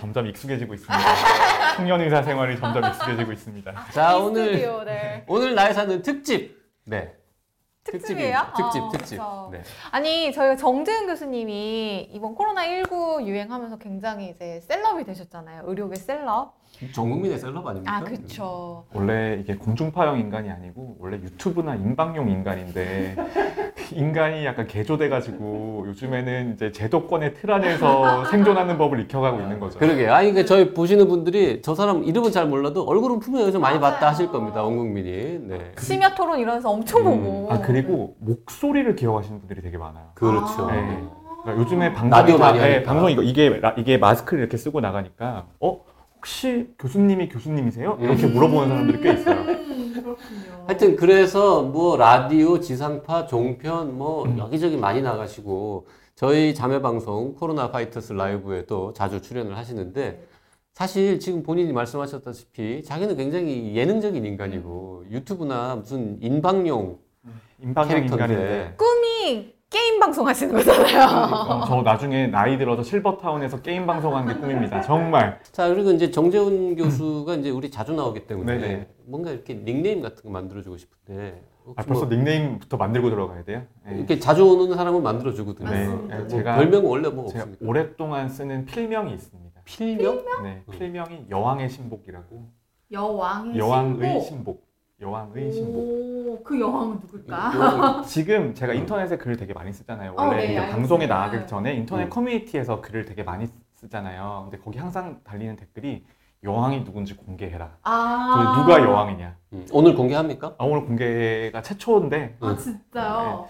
점점 익숙해지고 있습니다. 청년 의사 생활이 점점 익숙해지고 있습니다. 자이 오늘 스튜디오, 네. 오늘 나의 사는 특집 네 특집이에요? 특집 어, 특집. 네. 아니 저희가 정재은 교수님이 이번 코로나 19 유행하면서 굉장히 이제 셀럽이 되셨잖아요. 의료계 셀럽. 전 국민의 셀럽 아닙니까? 아 그렇죠. 원래 이게 공중파용 인간이 아니고 원래 유튜브나 인방용 인간인데 인간이 약간 개조돼가지고 요즘에는 이제 제도권의 틀 안에서 생존하는 법을 익혀가고 있는 거죠. 그러게요. 아니 그 저희 보시는 분들이 저 사람 이름은 잘 몰라도 얼굴은 분명히 여기서 많이 맞아요. 봤다 하실 겁니다. 온 국민이. 네. 심야 토론 이러면서 엄청 보고. 아 그리고 목소리를 기억하시는 분들이 되게 많아요. 그렇죠. 아. 네. 그러니까 요즘에 방송이 라디오 다- 많이 네. 방송 이거 이게 라- 이게 마스크를 이렇게 쓰고 나가니까 어 혹시 교수님이 교수님이세요? 이렇게 물어보는 사람들이 꽤 있어요. 음, 그렇군요. 하여튼 그래서 뭐 라디오, 지상파, 종편 뭐 음. 여기저기 많이 나가시고 저희 자매 방송 코로나 파이터스 라이브에도 자주 출연을 하시는데 사실 지금 본인이 말씀하셨다시피 자기는 굉장히 예능적인 인간이고 유튜브나 무슨 인방용 인방용 인간인데 캐릭터인데 꿈이 게임 방송 하시는 거잖아요. 어, 저 나중에 나이 들어서 실버타운에서 게임 방송하는 게 꿈입니다. 정말. 자 그리고 이제 정재훈 교수가 이제 우리 자주 나오기 때문에 음. 네네. 뭔가 이렇게 닉네임 같은 거 만들어주고 싶은데 아, 벌써 뭐 닉네임부터 만들고 들어가야 돼요? 네. 이렇게 자주 오는 사람은 만들어주거든요. 네. 뭐 제가- 별명은 원래 뭐 제가 없습니까? 오랫동안 쓰는 필명이 있습니다. 필명? 네, 필명이 여왕의 신복이라고. 여왕의 여왕의 신복. 여왕의. 오, 그 여왕은 누굴까? 뭐 지금 제가 인터넷에 글을 되게 많이 쓰잖아요. 어, 원래 네, 이게 알겠습니다. 방송에 나가기 전에 인터넷 음. 커뮤니티에서 글을 되게 많이 쓰잖아요. 근데 거기 항상 달리는 댓글이 여왕이 누군지 공개해라. 아. 그 누가 여왕이냐. 음, 오늘 공개합니까? 아, 오늘 공개가 최초인데 아 진짜요?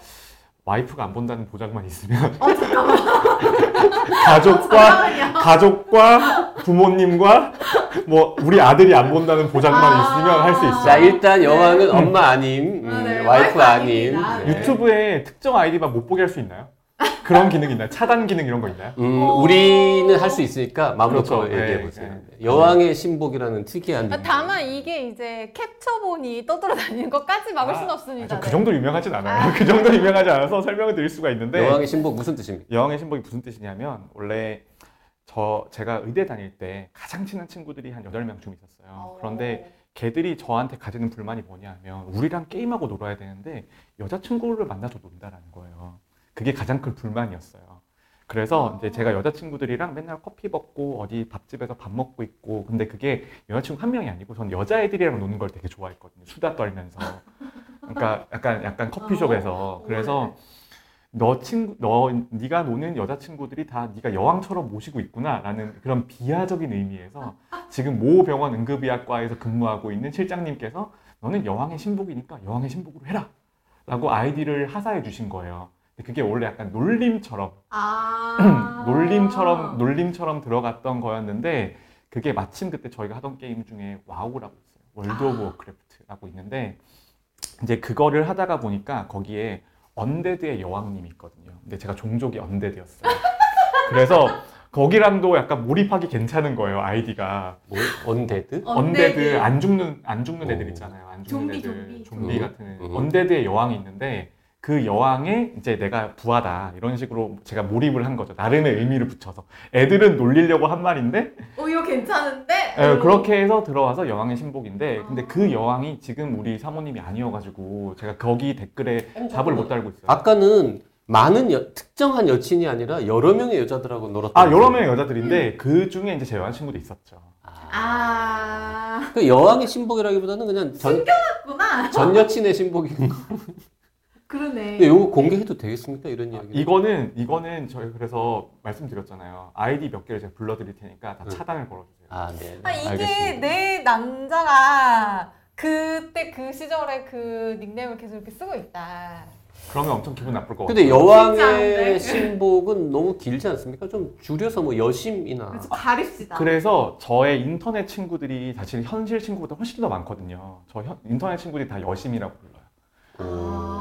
와이프가 안 본다는 보장만 있으면 어 잠깐만. 가족과 잠깐만요. 가족과 부모님과 뭐 우리 아들이 안 본다는 보장만 아. 있으면 할 수 있어요. 자 일단 여왕은 음. 엄마 아님, 아, 음, 네, 와이프 와이프 아님. 네. 유튜브에 특정 아이디만 못 보게 할 수 있나요? 그런 기능 있나요? 차단 기능 이런 거 있나요? 음, 어. 우리는 할 수 있으니까 마음부터 그렇죠. 얘기해 네, 보세요. 네. 여왕의 신복이라는 특이한. 아, 다만 이게 이제 캡처본이 떠돌아다니는 것까지 막을 아, 수는 아, 없습니다. 저그 네. 정도 유명하진 않아요. 그 정도 유명하지 않아서 설명을 드릴 수가 있는데 여왕의 신복 무슨 뜻입니까? 여왕의 신복이 무슨 뜻이냐면 원래 저 제가 의대 다닐 때 가장 친한 친구들이 한 8명쯤 있었어요. 어. 그런데 걔들이 저한테 가지는 불만이 뭐냐면 우리랑 게임하고 놀아야 되는데 여자친구를 만나서 논다라는 거예요. 그게 가장 큰 불만이었어요. 그래서 이제 제가 여자친구들이랑 맨날 커피 먹고 어디 밥집에서 밥 먹고 있고 근데 그게 여자친구 한 명이 아니고 전 여자애들이랑 노는 걸 되게 좋아했거든요. 수다 떨면서. 그러니까 약간 약간 커피숍에서 그래서 너 친구 너 네가 노는 여자친구들이 다 네가 여왕처럼 모시고 있구나라는 그런 비하적인 의미에서 지금 모 병원 응급의학과에서 근무하고 있는 실장님께서 너는 여왕의 신복이니까 여왕의 신복으로 해라라고 아이디를 하사해 주신 거예요. 그게 원래 약간 놀림처럼 아. 놀림처럼 놀림처럼 들어갔던 거였는데 그게 마침 그때 저희가 하던 게임 중에 와우라고 있어요. 월드 오브 워크래프트라고 있는데 이제 그거를 하다가 보니까 거기에 undead의 여왕님이 있거든요. 근데 제가 종족이 undead였어요. 그래서 거기랑도 약간 몰입하기 괜찮은 거예요 아이디가 뭐 undead? undead 안 죽는 안 죽는 애들 오. 있잖아요 안 죽는 좀비, 애들 좀비. 좀비 음. 같은 음. undead의 여왕이 있는데 그 여왕에 이제 내가 부하다 이런 식으로 제가 몰입을 한 거죠 나름의 의미를 붙여서 애들은 놀리려고 한 말인데 어 이거 괜찮은데? 에, 어. 그렇게 해서 들어와서 여왕의 신복인데 근데 그 여왕이 지금 우리 사모님이 아니어가지고 제가 거기 댓글에 답을 못 달고 있어요 아까는 많은 여- 특정한 여친이 아니라 여러 명의 여자들하고 놀았다. 아 여러 명의 여자들인데 그 중에 이제 제 여자친구도 있었죠 아. 그 여왕의 신복이라기보다는 그냥 전, 구나. 전 여친의 신복인 거. 그러네. 근데 이거 공개해도 되겠습니까? 이런 이야기. 이거는 이거는 저희 그래서 말씀드렸잖아요. 아이디 몇 개를 제가 불러드릴 테니까 다 음. 차단을 걸어주세요. 아, 네. 아 이게 알겠습니다. 내 남자가 그때 그 시절에 그 닉네임을 계속 이렇게 쓰고 있다. 그러면 엄청 기분 나쁠 것 근데 같아요. 여왕의 신복은 너무 길지 않습니까? 좀 줄여서 뭐 여심이나 그래서 가립시다. 그래서 저의 인터넷 친구들이 사실 현실 친구보다 훨씬 더 많거든요. 저 현- 인터넷 친구들이 다 여심이라고 불러요.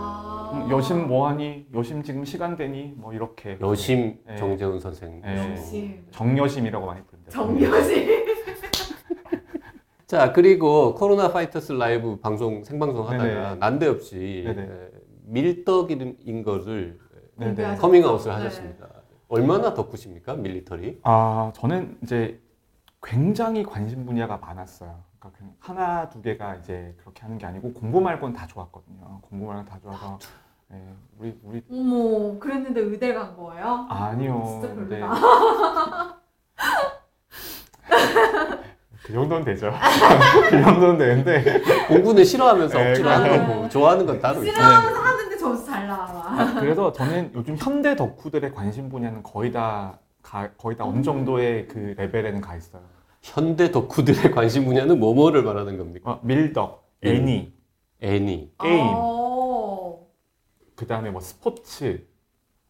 아. 음, 여심 뭐하니? 여심 지금 시간 되니? 뭐 이렇게. 여심 네. 정재훈 선생. 네. 여심. 정여심이라고 많이 부릅니다. 정여심. 자 그리고 코로나 파이터스 라이브 방송 생방송 하다가 네네. 난데없이 네네. 에, 밀덕인 것을 네네. 커밍아웃을 네. 하셨습니다. 얼마나 덕후십니까 military? 아, 저는 이제 굉장히 관심 분야가 많았어요. 그러니까 그냥 하나 두 개가 이제 그렇게 하는 게 아니고 공부 말고는 다 좋았거든요. 공부 말고는 다 좋아서 네, 우리 우리 어머, 그랬는데 의대 간 거예요? 아니요. 진짜 별로다. 그 정도는 되죠. 그 정도는 되는데 공부는 싫어하면서 네, 억지로 하는 그래요. 거고 좋아하는 건 따로 있죠. 싫어하면서 하는데 점수 잘 나와. 아, 그래서 저는 요즘 현대 덕후들의 관심 분야는 거의 다 가- 거의 다 어느 정도의 그 레벨에는 가 있어요. 현대 덕후들의 관심 분야는 뭐뭐를 말하는 겁니까? 어, 밀덕, 음. 애니, 애니. 게임. 어. 그 다음에 뭐 스포츠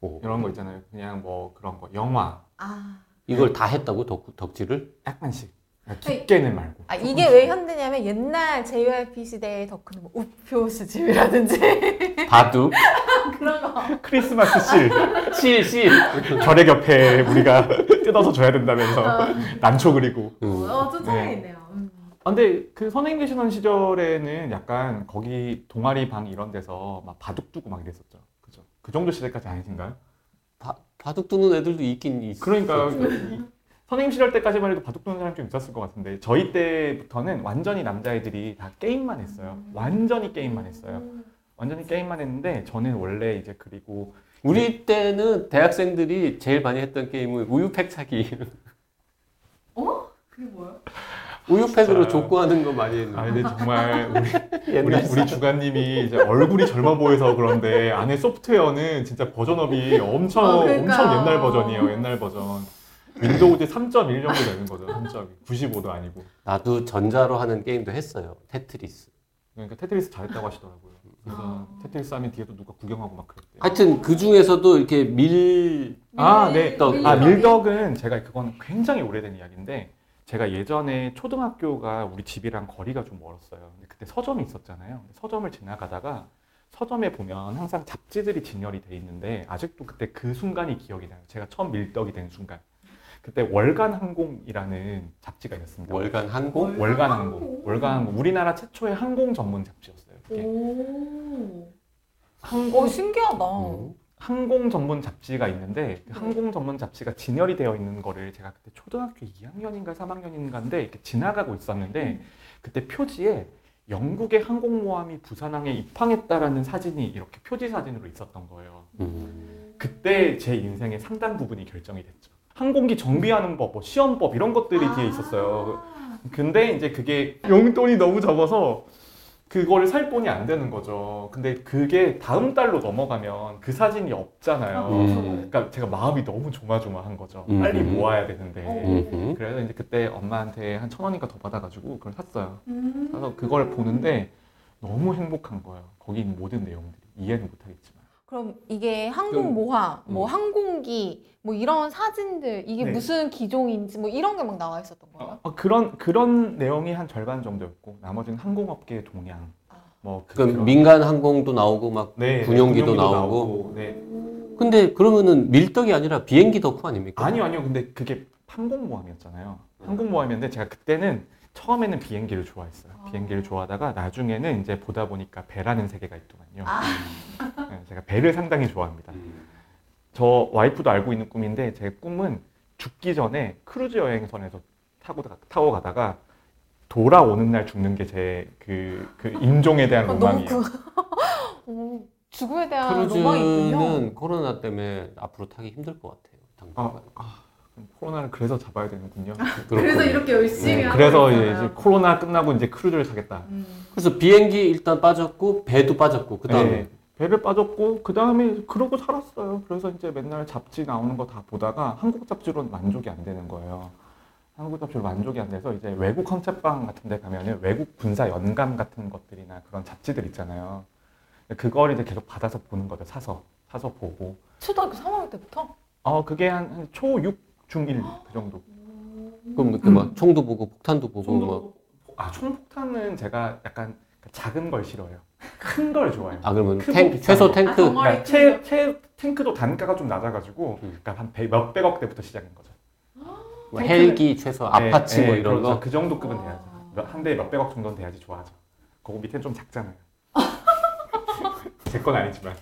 오. 이런 거 있잖아요. 그냥 뭐 그런 거, 영화, 아. 이걸 다 했다고 덕후 덕질을? 약간씩 깊게는 말고. 아, 이게 왜 현대냐면 옛날 JYP 시대의 덕후는 뭐 우표 수집이라든지 바둑, 그런 거. 크리스마스 실 실, 실. 결핵 옆에 우리가 뜯어서 줘야 된다면서 어, 난초 그리고. 음. 어, 좀 차이 네. 있네요. 음. 아, 근데 그 선생님 계시던 시절에는 약간 거기 동아리 방 이런 데서 막 바둑 두고 막 이랬었죠. 그죠? 그 정도 시대까지 아니신가요? 바, 바둑 두는 애들도 있긴 있어. 그러니까 이- 선생님 시절 때까지만 해도 바둑 두는 사람 좀 있었을 것 같은데 저희 때부터는 완전히 남자애들이 다 게임만 했어요. 완전히 게임만 했어요. 음. 완전히 게임만 했는데 저는 원래 이제 그리고 우리 때는 대학생들이 제일 많이 했던 게임은 우유팩 사기. 어? 그게 뭐야? 우유팩으로. 족구하는 거 많이 했는데. 아 근데 정말 우리 우리, 우리 주관님이 이제 얼굴이 젊어 보여서 그런데 안에 소프트웨어는 진짜 버전업이 엄청 어. 엄청 옛날 버전이에요. 옛날 버전. 윈도우즈 3.1 정도 되는 거죠. 3.1. 95도 아니고. 나도 전자로 하는 게임도 했어요. 테트리스. 그러니까 테트리스 잘했다고 하시더라고요. 그래서 아. 테트리스 하면 뒤에도 누가 구경하고 막 그랬대요. 하여튼 그 중에서도 이렇게 밀 아, 네. 밀덕. 아, 밀덕이? 밀덕은 제가 그건 굉장히 오래된 이야기인데 제가 예전에 초등학교가 우리 집이랑 거리가 좀 멀었어요. 근데 그때 서점이 있었잖아요. 서점을 지나가다가 서점에 보면 항상 잡지들이 진열이 돼 있는데 아직도 그때 그 순간이 기억이 나요. 제가 처음 밀덕이 된 순간. 그때 월간 항공이라는 잡지가 있었습니다. 월간 항공? 월간 항공. 월간 항공. 우리나라 최초의 항공 전문 잡지였어요. 그게. 오. 항공 어, 신기하다. 음. 항공 전문 잡지가 있는데 그 항공 전문 잡지가 진열이 되어 있는 거를 제가 그때 초등학교 2학년인가 3학년인가인데 이렇게 지나가고 있었는데 그때 표지에 영국의 항공모함이 부산항에 입항했다라는 사진이 이렇게 표지 사진으로 있었던 거예요. 음. 그때 제 인생의 상당 부분이 결정이 됐죠. 항공기 정비하는 법, 뭐 시험법 이런 것들이 뒤에 있었어요. 아. 근데 이제 그게 용돈이 너무 적어서 그거를 살 돈이 안 되는 거죠. 근데 그게 다음 달로 넘어가면 그 사진이 없잖아요. 음. 그러니까 제가 마음이 너무 조마조마한 거죠. 음. 빨리 모아야 되는데. 음. 그래서 이제 그때 엄마한테 한 천 원인가 더 받아가지고 그걸 샀어요. 음. 그래서 그걸 보는데 너무 행복한 거예요. 거기 있는 모든 내용들이 이해는 못하겠지만. 그럼 이게 항공 그럼- 모함, 뭐 음. 항공기, 뭐 이런 사진들 이게 네. 무슨 기종인지 뭐 이런 게 막 나와 있었던 거예요? 어, 그런 그런 내용이 한 절반 정도였고 나머지는 항공업계의 동향. 뭐 그- 그럼 그런- 민간 항공도 나오고 막 네, 군용기도 군용기도 나오고. 네. 근데 그러면은 밀떡이 아니라 비행기 덕후 아닙니까? 아니요, 아니요. 근데 그게 항공모함이었잖아요. 항공모함이었는데 제가 그때는 처음에는 비행기를 좋아했어요. 아. 비행기를 좋아하다가 나중에는 이제 보다 보니까 배라는 세계가 있더만요. 아. 네, 제가 배를 상당히 좋아합니다. 음. 저 와이프도 알고 있는 꿈인데 제 꿈은 죽기 전에 크루즈 여행선에서 타고 가- 타고 가다가 돌아오는 날 죽는 게 제 그그 임종에 대한 아, 너무 로망이에요. 그 어, 죽음에 대한. 크루즈는 코로나 때문에 앞으로 타기 힘들 것 같아요. 당분간. 아, 아, 그럼 코로나를 그래서 잡아야 되는군요. 그래서 이렇게 열심히 네, 그래서. 이제 코로나 끝나고 이제 크루즈를 타겠다. 음. 그래서 비행기 일단 빠졌고 배도 빠졌고 그다음에 네, 배를 빠졌고 그 다음에 그러고 살았어요. 그래서 이제 맨날 잡지 나오는 거 다 보다가 한국 잡지로는 만족이 안 되는 거예요. 한국 잡지로 만족이 안 돼서 이제 외국 컨셉방 같은 데 가면은 외국 군사 연감 같은 것들이나 그런 잡지들 있잖아요. 그걸 이제 계속 받아서 보는 거죠. 사서 사서 보고. 초등학교 3학년 때부터? 어 그게 한 초 6, 중1 그 정도. 그럼 이렇게 막 총도 보고 폭탄도 보고 뭐. 아 총폭탄은 제가 약간 작은 걸 싫어해요. 큰 걸 좋아해요. 아 그러면 탱, 최소 거. 탱크 아? 그러니까 채, 채 탱크도 단가가 좀 낮아가지고 음. 그러니까 한 백- 몇백억 대부터 시작인 거죠. 뭐 헬기 최소 아파치 네, 뭐 네, 이런 그렇죠. 거. 그 정도 급은 돼야죠. 아. 한 대에 몇백억 정도는 돼야지 좋아하죠. 그거 밑에는 좀 작잖아요. 제 건 아니지만.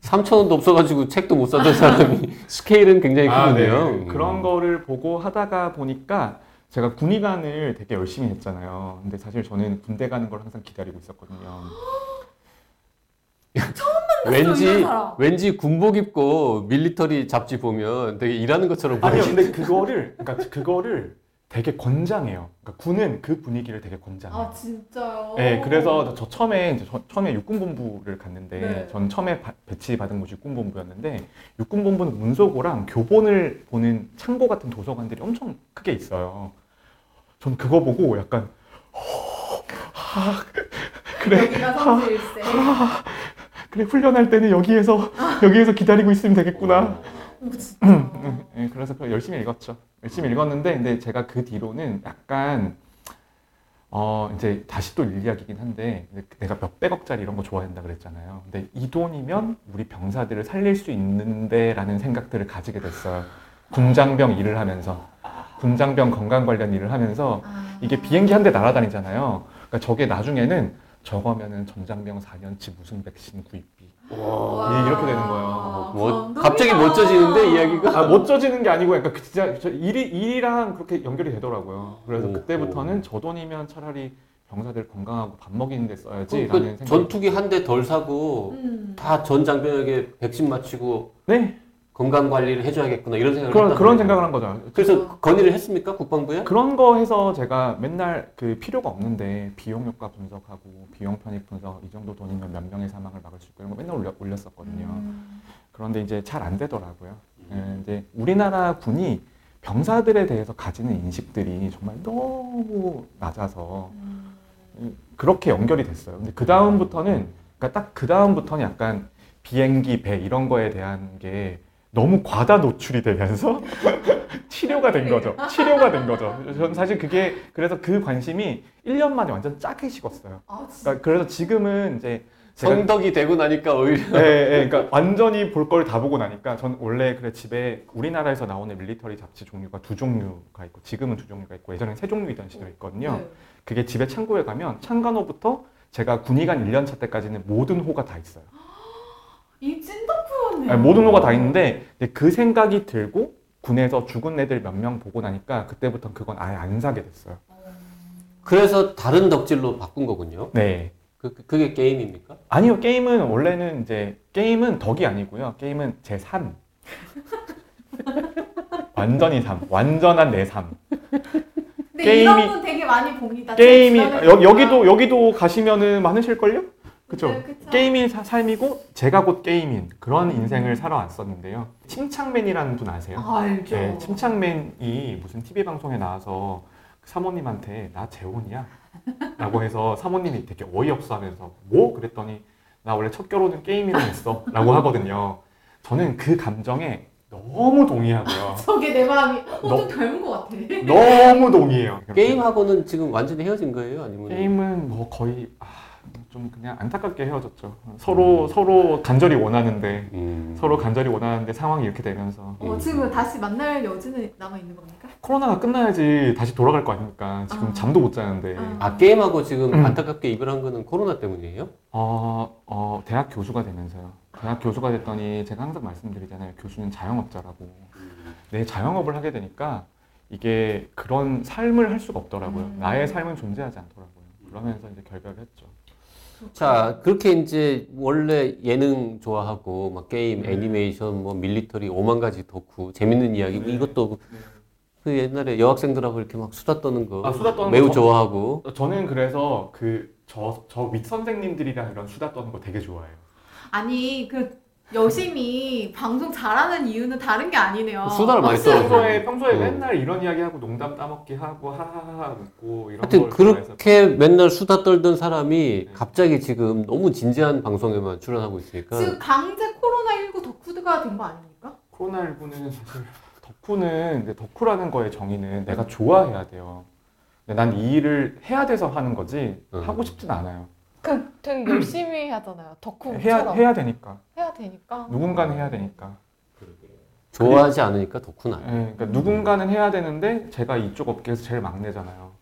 3천 원도 없어가지고 책도 못 사던 사람이 스케일은 굉장히 아, 네. 크군요. 음. 그런 거를 보고 하다가 보니까 제가 군의관을 되게 열심히 했잖아요. 근데 사실 저는 군대 가는 걸 항상 기다리고 있었거든요. 왠지. 왠지 군복 입고 밀리터리 잡지 보면 되게 일하는 것처럼 아니요, 보이지. 근데 그거를 그러니까 그거를 되게 권장해요. 그러니까 군은 그 분위기를 되게 권장해요. 아 진짜요? 네, 그래서 저 처음에 이제 저 처음에 육군본부를 갔는데 네. 전 처음에 바- 배치받은 곳이 육군본부였는데 육군본부는 문서고랑 교본을 보는 창고 같은 도서관들이 엄청 크게 있어요. 전 그거 보고 약간 아, 그래 여기가. 그래 훈련할 때는 여기에서 여기에서 기다리고 있으면 되겠구나. 오 진짜. 네, 그래서 그거 열심히 읽었죠. 열심히 읽었는데 근데 제가 그 뒤로는 약간 어 이제 다시 또 일리학이긴 한데 근데 내가 몇 백억짜리 이런 거 좋아한다 그랬잖아요. 근데 이 돈이면 우리 병사들을 살릴 수 있는데라는 생각들을 가지게 됐어요. 군장병 일을 하면서 군장병 건강 관련 일을 하면서 아. 이게 비행기 한 대 날아다니잖아요. 그러니까 저게 나중에는 저거면은 전장병 4년치 무슨 백신 구입비 와. 예, 이렇게 되는 거예요. 뭐 감동이다. 갑자기 멋져지는데 이야기가. 아, 멋져지는 게 아니고, 약간 그 진짜 저 일이, 일이랑 그렇게 연결이 되더라고요. 그래서 오, 그때부터는 저 돈이면 차라리 병사들 건강하고 밥 먹이는 데 써야지. 그 라는 생각이. 전투기 한 대 덜 사고 음. 다전 장병에게 백신 맞추고 네. 건강 관리를 해줘야겠구나 이런 생각을 그런, 그런. 생각을 한 거죠. 그래서 건의를 했습니까 국방부에? 그런 거 해서 제가 맨날 그 필요가 없는데 비용 효과 분석하고 비용 편익 분석 이 정도 돈이면 몇 명의 사망을 막을 수 있고 이런 거 맨날 올려, 올렸었거든요. 음. 그런데 이제 잘 안 되더라고요. 예, 이제 우리나라 군이 병사들에 대해서 가지는 인식들이 정말 너무 낮아서 음. 그렇게 연결이 됐어요. 근데 그 다음부터는 그러니까 딱 그 다음부터는 약간 비행기, 배 이런 거에 대한 게 너무 과다 노출이 되면서 치료가 된 거죠. 치료가 된 거죠. 저는 사실 그게 그래서 그 관심이 1년 만에 완전 짜게 식었어요. 아. 그러니까 그래서 지금은 이제 성덕이 되고 나니까 오히려 예, 예, 그러니까 완전히 볼 걸 다 보고 나니까 전 원래 그래 집에 우리나라에서 나오는 밀리터리 잡지 종류가 두 종류가 있고 지금은 두 종류가 있고 예전엔 세 종류이던 시절이 있거든요. 네. 그게 집에 창고에 가면 창간호부터 제가 군의관 1년차 때까지는 모든 호가 다 있어요. 이 찐덕후였네. 아니, 모든 호가 다 있는데 그 생각이 들고 군에서 죽은 애들 몇 명 보고 나니까 그때부터 그건 아예 안 사게 됐어요. 그래서 다른 덕질로 바꾼 거군요. 네. 그, 그- 그게 게임입니까? 아니요, 게임은 원래는 이제 게임은 덕이 아니고요. 게임은 제 삶. 완전히 삶. 완전한 내 삶. 근데 게임이- 이런 분 되게 많이 봅니다. 게임이 여. 여기도 여기도 가시면은 많으실걸요? 그쵸? 네. 게임이 사- 삶이고 제가 곧 게임인 그런 인생을 살아왔었는데요. 침착맨이라는 분 아세요? 아, 알죠. 네, 침착맨이 무슨 TV 방송에 나와서 사모님한테 나 재혼이야? 라고 해서 사모님이 되게 어이없어 하면서 뭐? 그랬더니 나 원래 첫 결혼은 게임이랑 했어 라고 하거든요. 저는 그 감정에 너무 동의하고요. 저게 내 마음이 어, 너- 좀 닮은 것 같아. 너무 동의해요. 게임하고는 지금 완전히 헤어진 거예요? 아니면 게임은 뭐 거의 아, 좀 그냥 안타깝게 헤어졌죠. 서로 서로 간절히 원하는데 음. 서로 간절히 원하는데 상황이 이렇게 되면서 어, 지금 다시 만날 여지는 남아 있는 겁니까? 코로나가 끝나야지 다시 돌아갈 거 아닙니까? 지금 아. 잠도 못 자는데. 아. 아 게임하고 지금 음. 안타깝게 이별한 거는 코로나 때문이에요? 어, 어, 대학 교수가 되면서요. 대학 교수가 됐더니 제가 항상 말씀드리잖아요. 교수는 자영업자라고. 내 자영업을 하게 되니까 이게 그런 삶을 할 수가 없더라고요. 음. 나의 삶은 존재하지 않더라고요. 그러면서 이제 결별을 했죠. 자 그렇게 이제 원래 예능 좋아하고 막 게임, 네. 애니메이션, 뭐 밀리터리 오만 가지 덕후 재밌는 이야기 뭐 네. 이것도 그 옛날에 여학생들하고 이렇게 막 수다 떠는 거 아, 수다 떠는 매우 거 저- 좋아하고 저는 그래서 그 저 저 윗 선생님들이랑 이런 수다 떠는 거 되게 좋아해요. 아니 그 열심히 방송 잘하는 이유는 다른 게 아니네요. 수다를 많이 떨어져. 평소에 평소에 어. 맨날 이런 이야기하고 농담 따먹기 하고 하하하 웃고 이런 하여튼 걸 좋아해서 그렇게 맨날 수다 떨던 사람이 네. 갑자기 지금 너무 진지한 방송에만 출연하고 있으니까 지금 강제 코로나19 덕후가 된 거 아닙니까? 코로나19는 사실 덕후는 이제 덕후라는 거의 정의는 내가 좋아해야 돼요. 난 이 일을 해야 돼서 하는 거지 음. 하고 싶진 않아요. 그 되게 열심히 하잖아요. 덕후처럼 해야 해야 되니까 해야 되니까. 누군가는 해야 되니까. 좋아하지 않으니까 덕후나. 예, 그러니까 누군가는 해야 되는데 제가 이쪽 업계에서 제일 막내잖아요.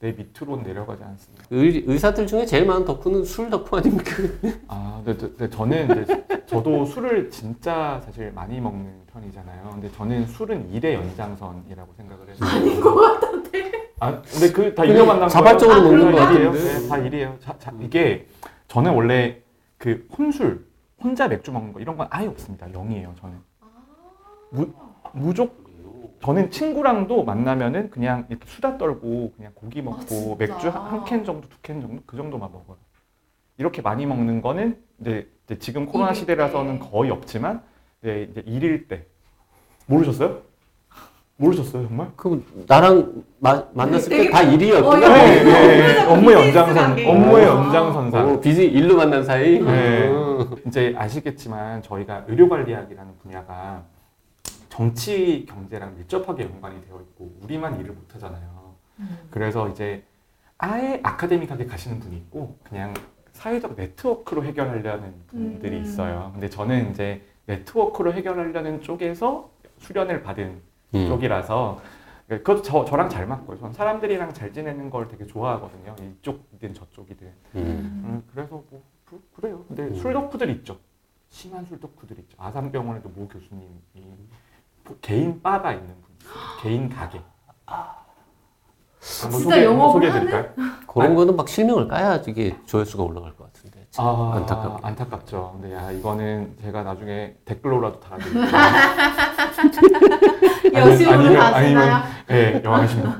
내 밑으로 내려가지 않습니다. 의, 의사들 중에 제일 많은 덕후는 술 덕후 아닙니까? 아, 근데, 근데 저는 이제 저도 술을 진짜 사실 많이 먹는 편이잖아요. 근데 저는 술은 일의 연장선이라고 생각을 해서 아닌 것 같은데. 아, 근데 그다 그냥 일로 만난 자발적으로 거예요? 먹는 다거 일이에요. 같은데. 네, 다 일이에요. 자, 자, 이게 저는 원래 그 혼술, 혼자 맥주 먹는 거 이런 건 아예 없습니다. 0이에요. 저는 무, 무조 저는 친구랑도 만나면은 그냥 이렇게 수다 떨고 그냥 고기 먹고 진짜? 맥주 한 캔 정도, 두 캔 정도 그 정도만 먹어요. 이렇게 많이 먹는 거는 이제, 이제 지금 코로나 시대라서는 때. 거의 없지만 이제, 이제 일일 때 모르셨어요? 모르셨어요 정말? 그럼 나랑 마- 만났을 때 다 일이었구나. 어, 네, 네, 업무의 비즈니스 연장선. 업무의 아. 연장선상. 어, 비즈 일로 만난 사이. 네. 어. 이제 아시겠지만 저희가 의료관리학이라는 분야가 정치 경제랑 밀접하게 연관이 되어 있고 우리만 일을 못 하잖아요. 음. 그래서 이제 아예 아카데믹하게 가시는 분이 있고 그냥 사회적 네트워크로 해결하려는 분들이 음. 있어요. 근데 저는 이제 네트워크로 해결하려는 쪽에서 수련을 받은 음. 쪽이라서 그것도 저, 저랑 잘 맞고요. 전 사람들이랑 잘 지내는 걸 되게 좋아하거든요. 이쪽이든 저쪽이든. 음. 음, 그래서 뭐 그, 그래요. 근데 음. 술 덕후들 있죠. 심한 술 덕후들 있죠. 아산병원에도 모 교수님이 개인 바가 있는 분. 개인 가게. 진짜 소개, 영업을 소개해드릴까요? 그런 거는 막 실명을 까야 이게 조회수가 올라갈 것 같은데. 참 아, 안타깝게. 안타깝죠. 근데 야 이거는 제가 나중에 댓글로라도 달아드릴게요. 아니면- 가시나요? 네, 영광입니다.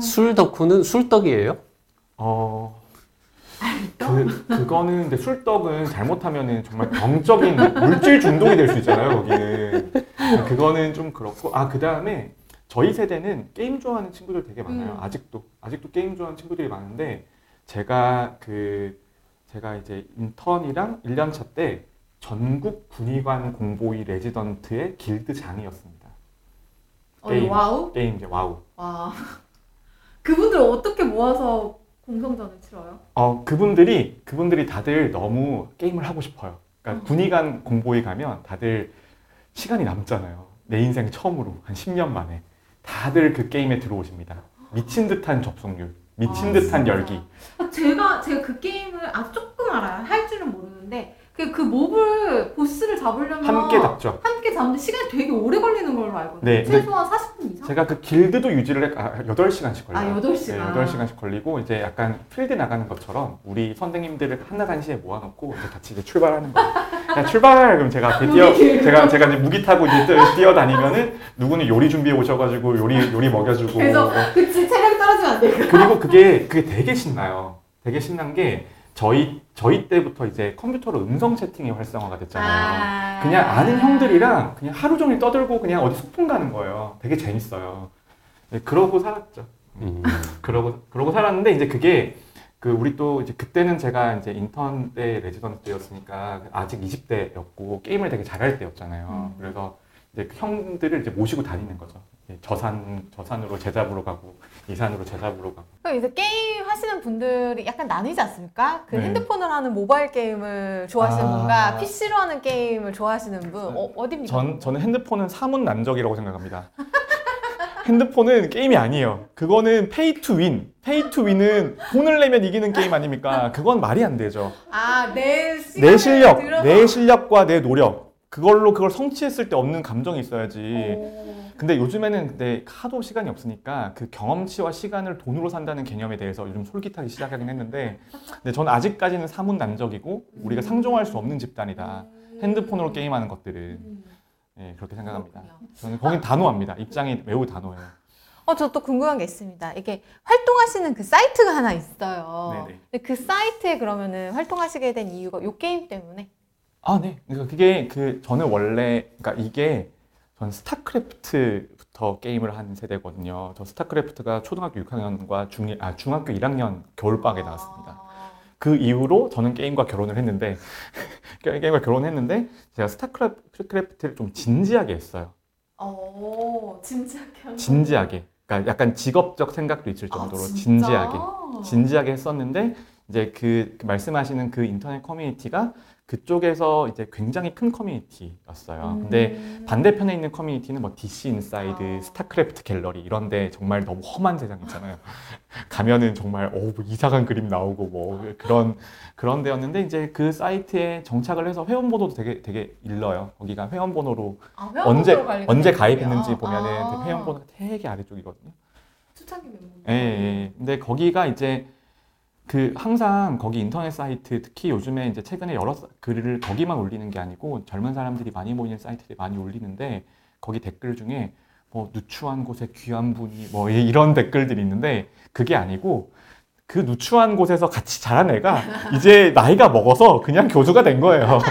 술 덕후는 술떡이에요? 어. 그, 그거는 근데 술떡은 잘못하면은 정말 병적인 물질 중독이 될 수 있잖아요, 거기는. 그거는 좀 그렇고. 아, 그 다음에 저희 세대는 게임 좋아하는 친구들 되게 많아요. 음. 아직도. 아직도 게임 좋아하는 친구들이 많은데, 제가 그, 제가 이제 인턴이랑 1년 차 때 전국 군의관 공보의 레지던트의 길드장이었습니다. 어, 게임. 와우? 게임 이제 와우. 와. 그분들 어떻게 모아서 공성전을 치러요? 어, 그분들이, 그분들이 다들 너무 게임을 하고 싶어요. 그러니까 어. 군의관 공보의 가면 다들 시간이 남잖아요. 내 인생 처음으로, 한 10년 만에. 다들 그 게임에 들어오십니다. 미친 듯한 접속률, 미친 아, 듯한 진짜. 열기. 아, 제가 제가 그 게임을 아주 조금 알아요. 할 줄은 모르는데 그, 그 몹을 보스를 잡으려면 함께 잡죠. 함께 잡는데 시간이 되게 오래 걸리는 걸로 알고 있어요. 네, 최소한 40분 이상? 제가 그 길드도 유지를 해, 아, 8시간씩 걸려요. 아, 8시간. 네, 8시간씩 걸리고, 이제 약간 필드 나가는 것처럼 우리 선생님들을 한나간시에 모아 놓고 이제 같이 이제 출발하는 거예요. 야, 출발! 그럼 제가 앞에 뛰어, 제가, 제가 이제 무기 타고 이제 뛰어- 뛰어다니면은 누구는 요리 준비해 오셔 가지고 요리, 요리 먹여 주고. 그래서 그치 체력이 떨어지면 안 돼. 그리고 그게, 그게 되게 신나요. 되게 신난 게 저희, 저희 때부터 이제 컴퓨터로 음성 채팅이 활성화가 됐잖아요. 아. 그냥 아는 형들이랑 그냥 하루 종일 떠들고 그냥 어디 소풍 가는 거예요. 되게 재밌어요. 네, 그러고 살았죠. 음. 그러고 그러고 살았는데 이제 그게 그 우리 또 이제 그때는 제가 이제 인턴 때 레지던트 때였으니까 아직 20대였고 게임을 되게 잘할 때였잖아요. 음. 그래서 이제 그 형들을 이제 모시고 다니는 거죠. 예, 저산 저산으로 제잡으러 가고 이산으로 제잡으러 가고. 그럼 이제 게임 하시는 분들이 약간 나뉘지 않습니까? 그 네. 핸드폰으로 하는 모바일 게임을 좋아하시는 아. 분과 PC로 하는 게임을 좋아하시는 분 어, 어디입니까? 전 저는 핸드폰은 사문난적이라고 생각합니다. 핸드폰은 게임이 아니에요. 그거는 pay to win. pay to win은 돈을 내면 이기는 게임 아닙니까? 그건 말이 안 되죠. 아 내 내 실력, 내 실력과 내 노력. 그걸로 그걸 성취했을 때 없는 감정이 있어야지. 근데 요즘에는 근데 하도 시간이 없으니까 그 경험치와 시간을 돈으로 산다는 개념에 대해서 요즘 솔깃하기 시작하긴 했는데 근데 저는 아직까지는 사문 난적이고 우리가 상종할 수 없는 집단이다. 핸드폰으로 게임하는 것들은 음, 예, 그렇게 생각합니다. 그렇군요. 저는 거긴 단호합니다. 입장이 매우 단호해요. 어, 저 또 궁금한 게 있습니다. 이게 활동하시는 그 사이트가 하나 있어요. 네네. 근데 그 사이트에 그러면은 활동하시게 된 이유가 요 게임 때문에? 아, 네. 그러니까 그게 그 저는 원래 그러니까 이게 전 스타크래프트부터 게임을 한 세대거든요. 저 스타크래프트가 초등학교 6학년과 중, 아, 중학교 1학년 겨울방학에 나왔습니다. 아. 그 이후로 저는 게임과 결혼을 했는데 게임과 결혼했는데 제가 스타크래프트를 좀 진지하게 했어요. 오, 진지하게 한 진지하게. 그러니까 약간 직업적 생각도 있을 아, 정도로 진짜? 진지하게. 진지하게 했었는데 이제 그, 그 말씀하시는 그 인터넷 커뮤니티가 그쪽에서 이제 굉장히 큰 커뮤니티였어요. 음. 근데 반대편에 있는 커뮤니티는 뭐 DC 인사이드, 아. 스타크래프트 갤러리 이런데 정말 너무 험한 세상 있잖아요. 가면은 정말 어, 뭐 이상한 그림 나오고 뭐 그런 그런 데였는데 이제 그 사이트에 정착을 해서 회원 번호도 되게 되게 일러요. 거기가 회원 번호로 아, 언제 회원번호로 언제. 가입했는지 보면은 아. 그 회원 번호가 되게 아래쪽이거든요. 초창기 멤버. 예, 예. 근데 거기가 이제 그 항상 거기 인터넷 사이트 특히 요즘에 이제 최근에 여러 사- 글을 거기만 올리는 게 아니고 젊은 사람들이 많이 모이는 사이트들이 많이 올리는데 거기 댓글 중에 뭐 누추한 곳에 귀한 분이 뭐 이- 이런 댓글들이 있는데 그게 아니고 그 누추한 곳에서 같이 자란 애가 이제 나이가 먹어서 그냥 교주가 된 거예요.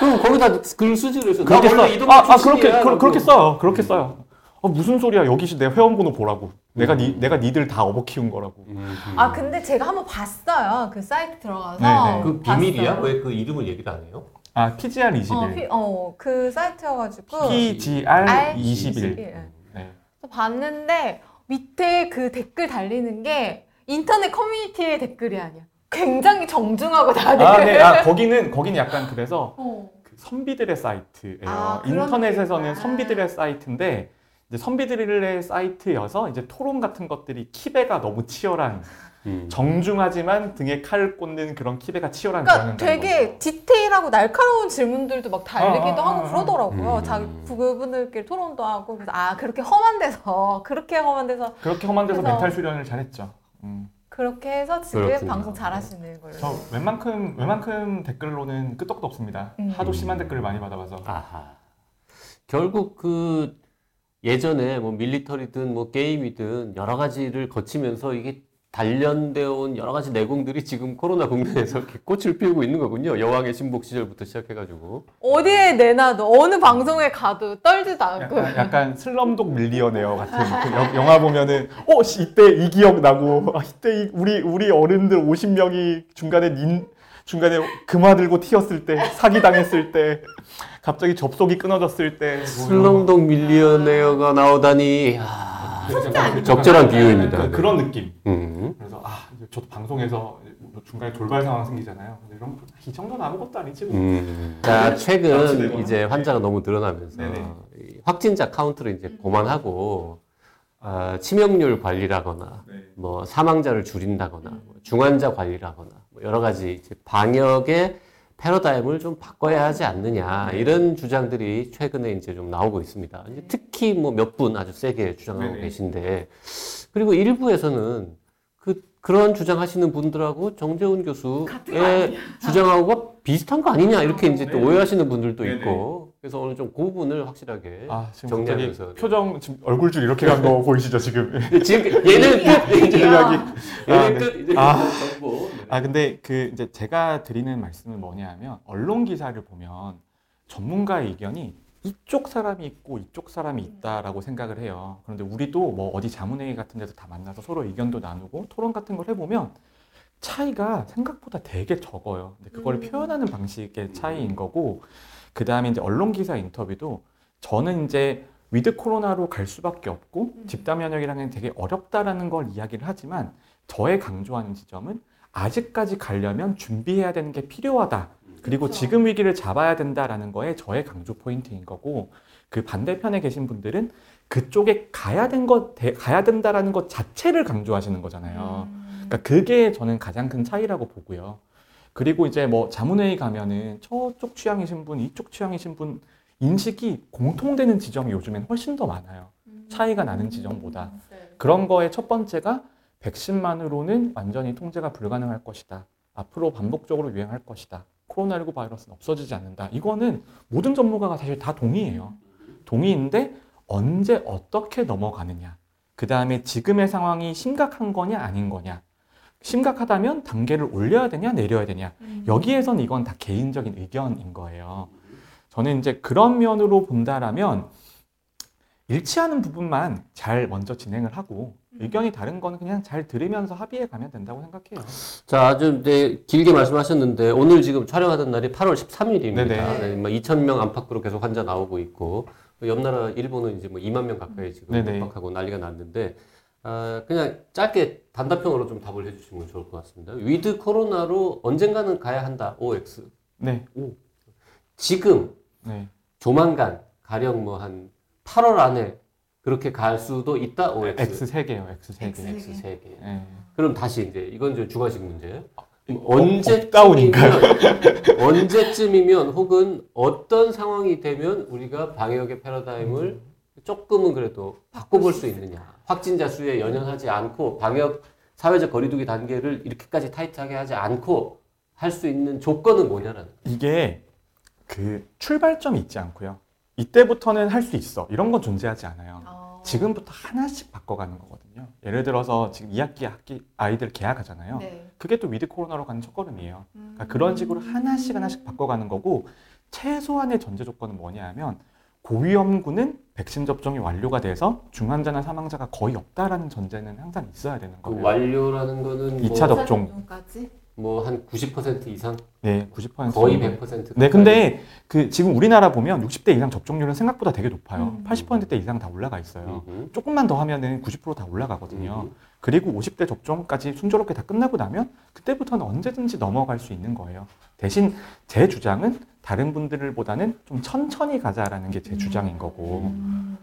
그럼 거기다 글 그래서. 그렇게 나 써. 원래 이 동네 아, 아 그렇게 그. 그렇게 써요. 그렇게 써요. 어, 무슨 소리야? 여기 내 회원번호 보라고. 내가 니 음. 내가 니들 다 업어 키운 거라고. 음, 음. 아 근데 제가 한번 봤어요. 그 사이트 들어가서. 네네. 그 비밀이야? 봤어요. 왜 그 이름을 얘기를 안 해요? 아 PGR 21. 어, 피, 어, 그 사이트여가지고 PGR R 21. 예. 네. 봤는데 밑에 그 댓글 달리는 게 인터넷 커뮤니티의 댓글이 아니야. 굉장히 정중하고 다들. 아, 네. 아, 거기는 거기는 약간 그래서 어. 그 선비들의 사이트예요. 아, 인터넷에서는 느낌이구나. 선비들의 사이트인데 이제 선비들의 사이트여서 이제 토론 같은 것들이 키배가 너무 치열한 음. 정중하지만 등에 칼을 꽂는 그런 키배가 치열한 그러니까 되게 디테일하고 날카로운 질문들도 막 달리기도 아, 아, 하고 아. 그러더라고요. 음. 자기 그분들끼리 토론도 하고 그래서 아 그렇게 험한 데서 그렇게 험한 데서 그렇게 험한 데서 멘탈 수련을 잘했죠. 음. 그렇게 해서 지금 그렇군요. 방송 잘하시는 걸로. 저 웬만큼 웬만큼 댓글로는 끄떡도 없습니다. 음. 하도 심한 댓글을 많이 받아봐서. 아하. 결국 그 예전에 뭐 밀리터리든 뭐 게임이든 여러 가지를 거치면서 이게 단련되어 온 여러 가지 내공들이 지금 코로나 국면에서 이렇게 꽃을 피우고 있는 거군요. 여왕의 신복 시절부터 시작해가지고. 어디에 내놔도 어느 방송에 가도 떨지도 않고. 약간, 약간 슬럼독 밀리어네어 같은 그 여- 영화 보면은 어 씨, 이때 이 기억 나고 아, 이때 이- 우리 우리 어른들 50명이 중간에 닌 중간에 금화 들고 튀었을 때 사기 당했을 때 갑자기 접속이 끊어졌을 때뭐 슬럼독 밀리어네어가 나오다니. 아, 적절한 비유입니다. 그, 그런 느낌. 음. 그래서 아 저도 방송에서 뭐 중간에 돌발 상황 생기잖아요. 이런 거, 이 정도는 아무것도 아니지. 뭐. 음. 자, 그렇지, 최근 네. 이제 환자가 너무 늘어나면서 네네. 이 확진자 카운트를 이제 고만하고 아, 치명률 관리라거나 네. 뭐 사망자를 줄인다거나 뭐 중환자 관리라거나 뭐 여러 가지 이제 방역의 패러다임을 좀 바꿔야 하지 않느냐 이런 주장들이 최근에 이제 좀 나오고 있습니다. 이제 특히 뭐 몇 분 아주 세게 주장하고 네네. 계신데 그리고 일부에서는 그 그런 주장하시는 분들하고 정재훈 교수의 주장하고 비슷한 거 아니냐 이렇게 이제 또 네네. 오해하시는 분들도 네네. 있고 그래서 오늘 좀그 부분을 확실하게 아 정리하면서 표정 지금 얼굴줄 이렇게 간 거 보이시죠 지금? 지금 얘는 끝 이제 이야기. 아, 얘는 네. 끝 이제 아. 정보 아 근데 그 이제 제가 드리는 말씀은 뭐냐면 언론 기사를 보면 전문가의 의견이 이쪽 사람이 있고 이쪽 사람이 있다라고 생각을 해요. 그런데 우리도 뭐 어디 자문회의 같은 데서 다 만나서 서로 의견도 나누고 토론 같은 걸 해보면 차이가 생각보다 되게 적어요. 근데 그걸 음. 표현하는 방식의 차이인 거고 그 다음에 이제 언론 기사 인터뷰도 저는 이제 위드 코로나로 갈 수밖에 없고 음. 집단 면역이라는 게 되게 어렵다라는 걸 이야기를 하지만 저의 강조하는 지점은 아직까지 가려면 준비해야 되는 게 필요하다. 그리고 그렇죠. 지금 위기를 잡아야 된다라는 거에 저의 강조 포인트인 거고 그 반대편에 계신 분들은 그쪽에 가야 된 것, 대- 가야 된다라는 것 자체를 강조하시는 거잖아요. 음. 그러니까 그게 저는 가장 큰 차이라고 보고요. 그리고 이제 뭐 자문회의 가면은 저쪽 취향이신 분, 이쪽 취향이신 분 인식이 공통되는 지점이 요즘엔 훨씬 더 많아요. 차이가 나는 지점보다. 네. 그런 거의 첫 번째가 백신만으로는 완전히 통제가 불가능할 것이다. 앞으로 반복적으로 유행할 것이다. 코로나19 바이러스는 없어지지 않는다. 이거는 모든 전문가가 사실 다 동의해요. 동의인데 언제 어떻게 넘어가느냐. 그 다음에 지금의 상황이 심각한 거냐 아닌 거냐. 심각하다면 단계를 올려야 되냐 내려야 되냐. 음. 여기에선 이건 다 개인적인 의견인 거예요. 저는 이제 그런 면으로 본다라면 일치하는 부분만 잘 먼저 진행을 하고 의견이 다른 거는 그냥 잘 들으면서 합의해 가면 된다고 생각해요. 자, 좀 이제 길게 말씀하셨는데 오늘 지금 촬영하던 날이 8월 13일입니다. 네네. 네, 뭐 2,000명 안팎으로 계속 환자 나오고 있고 옆 나라 일본은 이제 뭐 2만 명 가까이 지금. 안팎하고 난리가 났는데 아, 그냥 짧게 단답형으로 좀 답을 해주시면 좋을 것 같습니다. with 코로나로 언젠가는 가야 한다. OX. 네, 지금 네. 조만간 가령 뭐 한 8월 안에 그렇게 갈 수도 있다. OX. X 세 개요, X 세 개. X. 세 개. 네. 그럼 다시 이제 이건 좀 주관식 문제. 어, 언제쯤이면 up down인가요? 언제쯤이면 혹은 어떤 상황이 되면 우리가 방역의 패러다임을 음. 조금은 그래도 바꿔볼 수 있느냐. 확진자 수에 연연하지 않고 방역 사회적 거리두기 단계를 이렇게까지 타이트하게 하지 않고 할 수 있는 조건은 뭐냐라는. 이게 그 출발점이 있지 않고요. 이때부터는 할 수 있어. 이런 건 존재하지 않아요. 어. 지금부터 하나씩 바꿔가는 거거든요. 예를 들어서 지금 2학기 학기 아이들 개학하잖아요. 네. 그게 또 with 코로나로 가는 첫걸음이에요. 음. 그러니까 그런 식으로 하나씩 하나씩 바꿔가는 거고 최소한의 전제 조건은 뭐냐 하면 고위험군은 백신 접종이 완료가 돼서 중환자나 사망자가 거의 없다라는 전제는 항상 있어야 되는 그 거예요. 완료라는 거는 이차 뭐, 접종. 접종까지? 뭐 한 90% 이상, 네, 90% 거의 정도. 100%. 네, 근데 그 지금 우리나라 보면 60대 이상 접종률은 생각보다 되게 높아요. 음. 80%대 이상 다 올라가 있어요. 음흠. 조금만 더 하면은 90%다 올라가거든요. 음흠. 그리고 50대 접종까지 순조롭게 다 끝나고 나면 그때부터는 언제든지 넘어갈 수 있는 거예요. 대신 제 주장은 다른 분들보다는 좀 천천히 가자라는 게 제 주장인 거고. 음.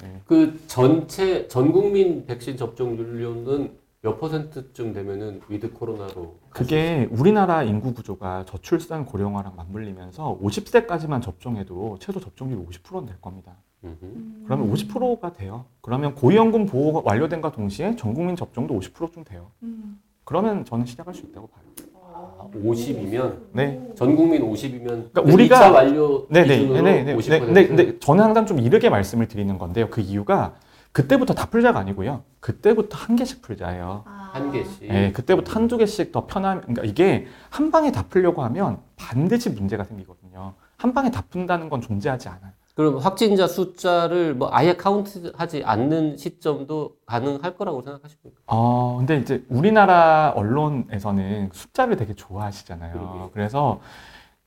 네. 그 전체 전 국민 백신 접종률로는 몇 퍼센트쯤 되면은 with 코로나로 그게 우리나라 인구 구조가 저출산 고령화랑 맞물리면서 50세까지만 접종해도 최소 접종률 50%는 될 겁니다. 음흠. 음. 그러면 50%가 돼요. 그러면 고위험군 보호가 완료된과 동시에 전 국민 접종도 50%쯤 돼요. 음. 그러면 저는 시작할 수 있다고 봐요. 아, 50이면 네. 전 국민 50이면 그러니까 우리가- 2차 완료 네네. 기준으로 네네. 50%. 네, 근데, 근데 저는 항상 좀 이르게 말씀을 드리는 건데요. 그 이유가 그때부터 다 풀자가 아니고요. 그때부터 한 개씩 풀자예요. 아. 한 개씩. 네, 그때부터 한두 개씩 더 편하면, 그러니까 이게 한 방에 다 풀려고 하면 반드시 문제가 생기거든요. 한 방에 다 푼다는 건 존재하지 않아요. 그럼 확진자 숫자를 뭐 아예 카운트하지 않는 시점도 가능할 거라고 생각하십니까? 어, 근데 이제 우리나라 언론에서는 숫자를 되게 좋아하시잖아요. 그러게요. 그래서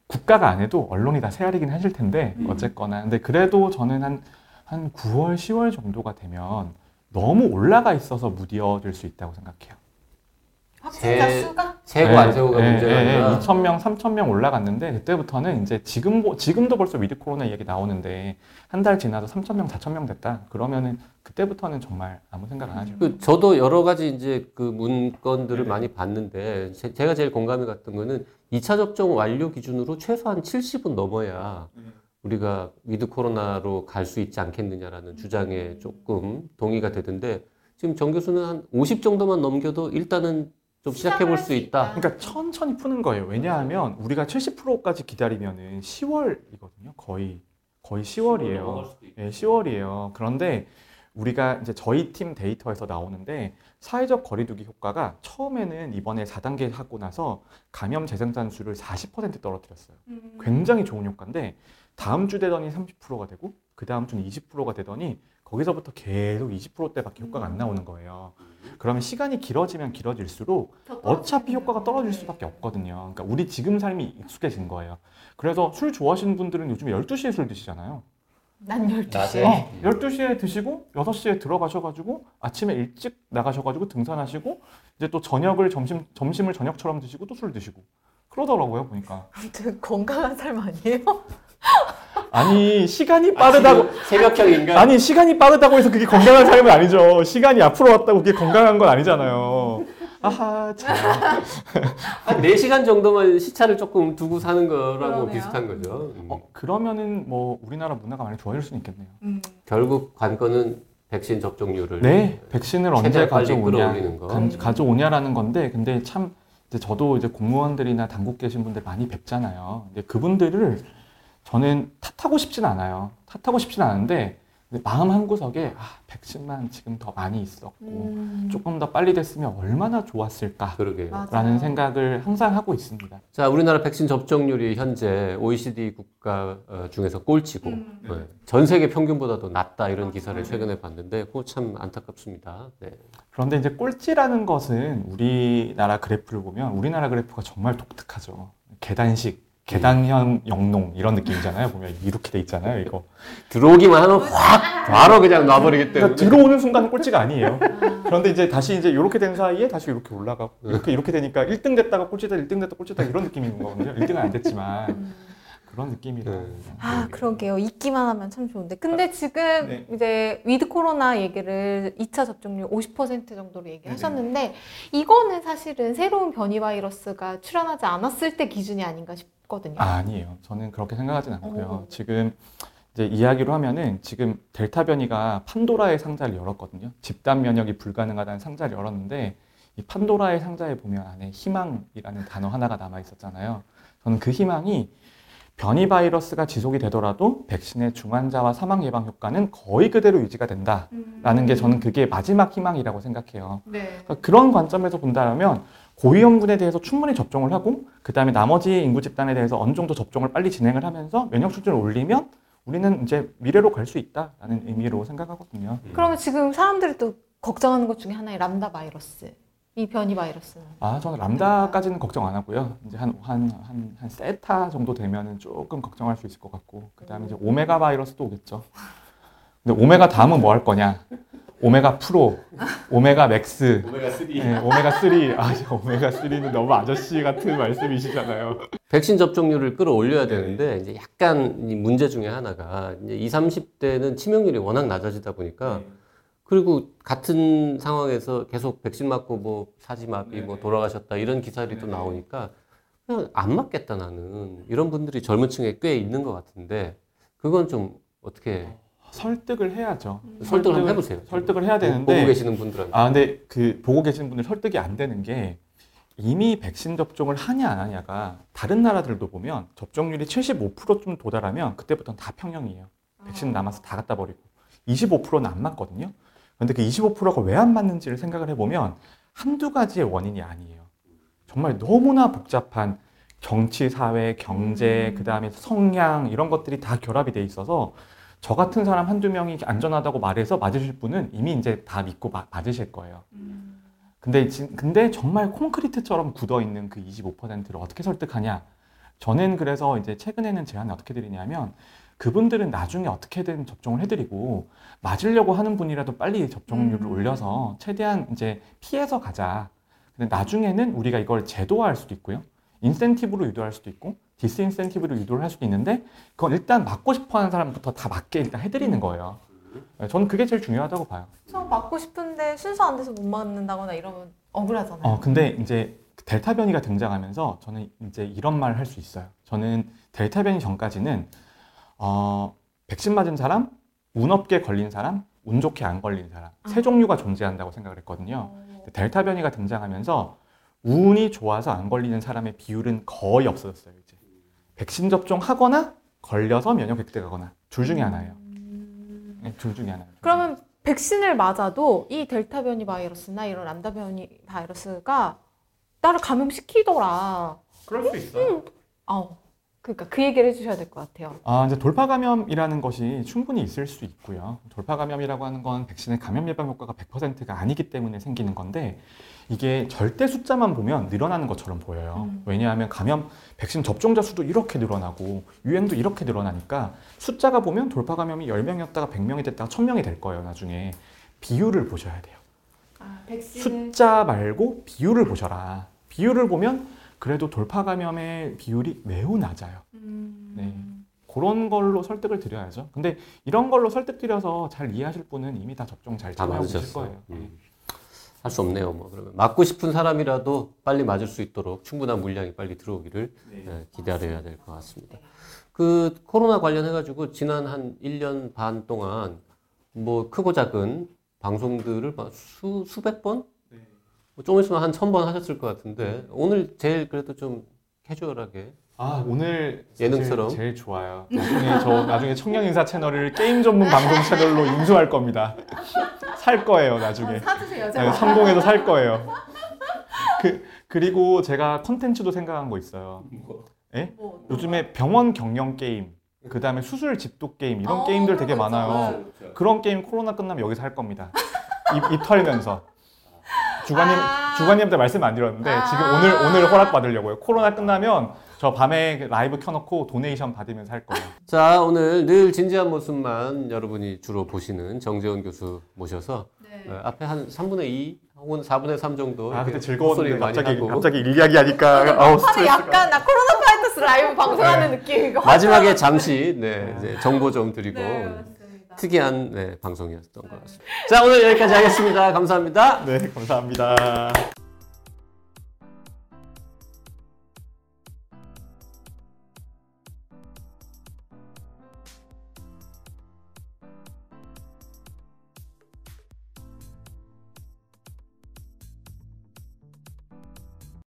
국가가 안 해도 언론이 다 세아리긴 하실 텐데, 음. 어쨌거나. 근데 그래도 저는 한, 한 9월, 10월 정도가 되면 너무 올라가 있어서 무디어질 수 있다고 생각해요. 확진자 제- 수가? 세고 안 세고가 문제가 아니라 2,000명, 3,000명 올라갔는데, 그때부터는 이제 지금, 보- 지금도 벌써 with 코로나 얘기 나오는데, 한 달 지나서 3,000명, 4,000명 됐다. 그러면은 그때부터는 정말 아무 생각 안 하죠. 그 저도 여러 가지 이제 그 문건들을 네네. 많이 봤는데 제, 제가 제일 공감이 갔던 거는 2차 접종 완료 기준으로 최소한 70은 넘어야 우리가 with 코로나로 갈 수 있지 않겠느냐라는 주장에 조금 동의가 되던데 지금 정 교수는 한 50 정도만 넘겨도 일단은 좀 시작해 볼 수 있다. 그러니까 천천히 푸는 거예요. 왜냐하면 우리가 70%까지 기다리면은 10월이거든요. 거의 거의 10월이에요. 예, 10월이에요. 그런데 우리가 이제 저희 팀 데이터에서 나오는데 사회적 거리두기 효과가 처음에는 이번에 4단계 하고 나서 감염 재생산 수를 40% 떨어뜨렸어요. 음. 굉장히 좋은 효과인데 다음 주 되더니 30%가 되고 그 다음 주는 20%가 되더니 거기서부터 계속 20%대밖에 효과가 안 나오는 거예요. 그러면 시간이 길어지면 길어질수록 더 어차피. 효과가 떨어질 수밖에 없거든요. 그러니까 우리 지금 삶이 익숙해진 거예요. 그래서 술 좋아하시는 분들은 요즘에 12시에 술 드시잖아요. 난 12시에. 낮에? 어, 12시에 드시고 6시에 들어가셔가지고 아침에 일찍 나가셔가지고 등산하시고 이제 또 저녁을 점심, 점심을 저녁처럼 드시고 또 술 드시고 그러더라고요, 보니까. 아무튼 건강한 삶 아니에요? 아니, 시간이 빠르다고, 새벽형 인간. 아니, 시간이 빠르다고 해서 그게 건강한 삶은 아니죠. 시간이 앞으로 왔다고 그게 건강한 건 아니잖아요. 아하, 참. 한 4시간 정도만 시차를 조금 두고 사는 거라고 그러네요. 비슷한 거죠. 음. 어, 그러면은 뭐 우리나라 문화가 많이 좋아질 수는 있겠네요. 음. 결국 관건은 백신 접종률을 네, 백신을 언제 가져오냐. 간- 가져오냐라는 건데, 근데 참 이제 저도 이제 공무원들이나 당국 계신 분들 많이 뵙잖아요. 근데 그분들을 저는 탓하고 싶진 않아요. 탓하고 싶진 않은데 마음 한 구석에 아, 백신만 지금 더 많이 있었고 음. 조금 더 빨리 됐으면 얼마나 좋았을까라는 그러게요. 맞아요. 생각을 항상 하고 있습니다. 자, 우리나라 백신 접종률이 현재 OECD 국가 어, 중에서 꼴찌고 음. 네. 전 세계 평균보다도 낮다 이런 기사를 최근에 봤는데 그거 참 안타깝습니다. 네. 그런데 이제 꼴찌라는 것은 우리나라 그래프를 보면 우리나라 그래프가 정말 독특하죠. 계단식, 계단형 영농 이런 느낌이잖아요. 보면 이렇게 돼 있잖아요. 이거 들어오기만 하면 확 바로 그냥 놔버리기 때문에 그러니까 들어오는 순간 꼴찌가 아니에요. 그런데 이제 다시 이제 이렇게 된 사이에 다시 이렇게 올라가고 이렇게 이렇게 되니까 1등 됐다가 꼴찌다, 1등 됐다 꼴찌다 이런 느낌인 거거든요. 1등은 안 됐지만 그런 느낌이라. 네. 아, 그러게요. 있기만 하면 참 좋은데. 근데 지금 네. 이제 with 코로나 얘기를 2차 접종률 50% 정도로 얘기하셨는데 이거는 사실은 새로운 변이 바이러스가 출현하지 않았을 때 기준이 아닌가 싶거든요. 아, 아니에요. 저는 그렇게 생각하진 않고요. 어. 지금 이제 이야기로 하면은 지금 델타 변이가 판도라의 상자를 열었거든요. 집단 면역이 불가능하다는 상자를 열었는데 이 판도라의 상자에 보면 안에 희망이라는 단어 하나가 남아 있었잖아요. 저는 그 희망이 변이 바이러스가 지속이 되더라도 백신의 중환자와 사망 예방 효과는 거의 그대로 유지가 된다라는 게 저는 그게 마지막 희망이라고 생각해요. 네. 그러니까 그런 관점에서 본다면 고위험군에 대해서 충분히 접종을 하고 그 다음에 나머지 인구 집단에 대해서 어느 정도 접종을 빨리 진행을 하면서 면역 수준을 올리면 우리는 이제 미래로 갈 수 있다라는 의미로 생각하거든요. 그러면 지금 사람들이 또 걱정하는 것 중에 하나의 람다 바이러스. 이 변이 바이러스는. 아 저는 람다까지는 걱정 안 하고요. 이제 한 한 한 한 세타 정도 되면은 조금 걱정할 수 있을 것 같고 그 다음에 이제 오메가 바이러스도 오겠죠. 근데 오메가 다음은 뭐 할 거냐? 오메가 프로, 오메가 max, 오메가 3. 네, 오메가 3. 아, 오메가 3는 너무 아저씨 같은 말씀이시잖아요. 백신 접종률을 끌어올려야 되는데 이제 약간 이 문제 중에 하나가 이제 20, 30대는 치명률이 워낙 낮아지다 보니까 그리고 같은 상황에서 계속 백신 맞고 뭐 사지마비 뭐 돌아가셨다 이런 기사들이 또 나오니까 그냥 안 맞겠다 나는 이런 분들이 젊은 층에 꽤 있는 것 같은데 그건 좀 어떻게 설득을 해야죠. 설득을 한번 해보세요. 설득을 해야 보고 되는데 계시는 분들한테 아 근데 그 보고 계시는 분들 설득이 안 되는 게 이미 백신 접종을 하냐 안 하냐가 다른 나라들도 보면 접종률이 75%좀 도달하면 그때부터는 다 평형이에요. 백신 남아서 다 갖다 버리고 25%는 안 맞거든요. 그런데 그 25%가 왜 안 맞는지를 생각을 해보면 한두 가지의 원인이 아니에요. 정말 너무나 복잡한 정치, 사회, 경제, 그 다음에 성향 이런 것들이 다 결합이 돼 있어서 저 같은 사람 한두 명이 안전하다고 말해서 맞으실 분은 이미 이제 다 믿고 마- 맞으실 거예요. 근데, 지- 근데 정말 콘크리트처럼 굳어 있는 그 25%를 어떻게 설득하냐? 저는 그래서 이제 최근에는 제안을 어떻게 드리냐면 그분들은 나중에 어떻게든 접종을 해드리고 맞으려고 하는 분이라도 빨리 접종률을 음. 올려서 최대한 이제 피해서 가자. 근데 나중에는 우리가 이걸 제도화할 수도 있고요. 인센티브로 유도할 수도 있고 디스인센티브로 유도를 할 수도 있는데 그건 일단 맞고 싶어하는 사람부터 다 맞게 일단 해드리는 거예요. 네, 저는 그게 제일 중요하다고 봐요. 저 맞고 싶은데 순서 안 돼서 못 맞는다거나 이러면 억울하잖아요. 어, 근데 이제 델타 변이가 등장하면서 저는 이제 이런 말을 할 수 있어요. 저는 델타 변이 전까지는 어, 백신 맞은 사람, 운 없게 걸린 사람, 운 좋게 안 걸린 사람 세 종류가 존재한다고 생각을 했거든요. 근데 델타 변이가 등장하면서 운이 좋아서 안 걸리는 사람의 비율은 거의 없어졌어요. 이제 백신 접종하거나 걸려서 면역 획득하거나 둘 중에 하나예요. 네, 둘 중에 하나예요. 그러면 백신을 맞아도 이 델타 변이 바이러스나 이런 람다 변이 바이러스가 나를 감염시키더라. 그럴 수 있어요. 아우, 그러니까 그 얘기를 해주셔야 될 것 같아요. 아, 이제 돌파 감염이라는 것이 충분히 있을 수 있고요. 돌파 감염이라고 하는 건 백신의 감염 예방 효과가 100%가 아니기 때문에 생기는 건데 이게 절대 숫자만 보면 늘어나는 것처럼 보여요. 음. 왜냐하면 감염 백신 접종자 수도 이렇게 늘어나고 유행도 이렇게 늘어나니까 숫자가 보면 돌파 감염이 10명이었다가 100명이 됐다가 1000명이 될 거예요, 나중에. 비율을 보셔야 돼요. 아, 백신을 숫자 말고 비율을 보셔라. 비율을 보면 그래도 돌파 감염의 비율이 매우 낮아요. 음... 네. 그런 걸로 설득을 드려야죠. 근데 이런 걸로 설득드려서 잘 이해하실 분은 이미 다 접종 잘다 참여하고 계실 맞으셨어요. 거예요. 네. 할수 없네요. 뭐 그러면 맞고 싶은 사람이라도 빨리 맞을 수 있도록 충분한 물량이 빨리 들어오기를 예, 기다려야 될 것 같습니다. 그 코로나 관련해 가지고 지난 한 1년 반 동안 뭐 크고 작은 방송들을 막 수, 수백 번? 네. 뭐좀 있으면 한 천 번 하셨을 것 같은데 오늘 제일 그래도 좀 캐주얼하게 아 오늘 예능처럼. 제일, 제일 좋아요. 나중에 저 나중에 청년 인사 채널을 게임 전문 방송 채널로 인수할 겁니다. 살 거예요 나중에. 사주세요. 네, 성공해서 살 거예요. 그 그리고 제가 컨텐츠도 생각한 거 있어요. 예? 뭐, 요즘에 병원 경영 게임, 그 다음에 수술 집도 게임 이런 어, 게임들 되게 그런 거 많아요. 그런 게임 코로나 끝나면 여기서 할 겁니다. 입, 입 털면서. 주관님 아. 주관님한테 말씀 안 드렸는데 아. 지금 오늘 오늘 허락 받으려고요. 코로나 끝나면 저 밤에 라이브 켜놓고 donation 받으면서 할 거예요. 자, 오늘 늘 진지한 모습만 여러분이 주로 보시는 정재원 교수 모셔서 네. 어, 앞에 한 3분의 2 혹은 4분의 3 정도 아 이렇게 그때 즐거웠는데 갑자기 하고 갑자기 일 이야기 하니까 아우 하는 스트레스가. 약간 나 코로나 파이터스 라이브 방송하는 느낌이고. 마지막에 잠시 네, 이제 정보 좀 드리고 네. 특이한 네, 방송이었던 것 같습니다. 자, 오늘 여기까지 하겠습니다. 감사합니다. 네 감사합니다.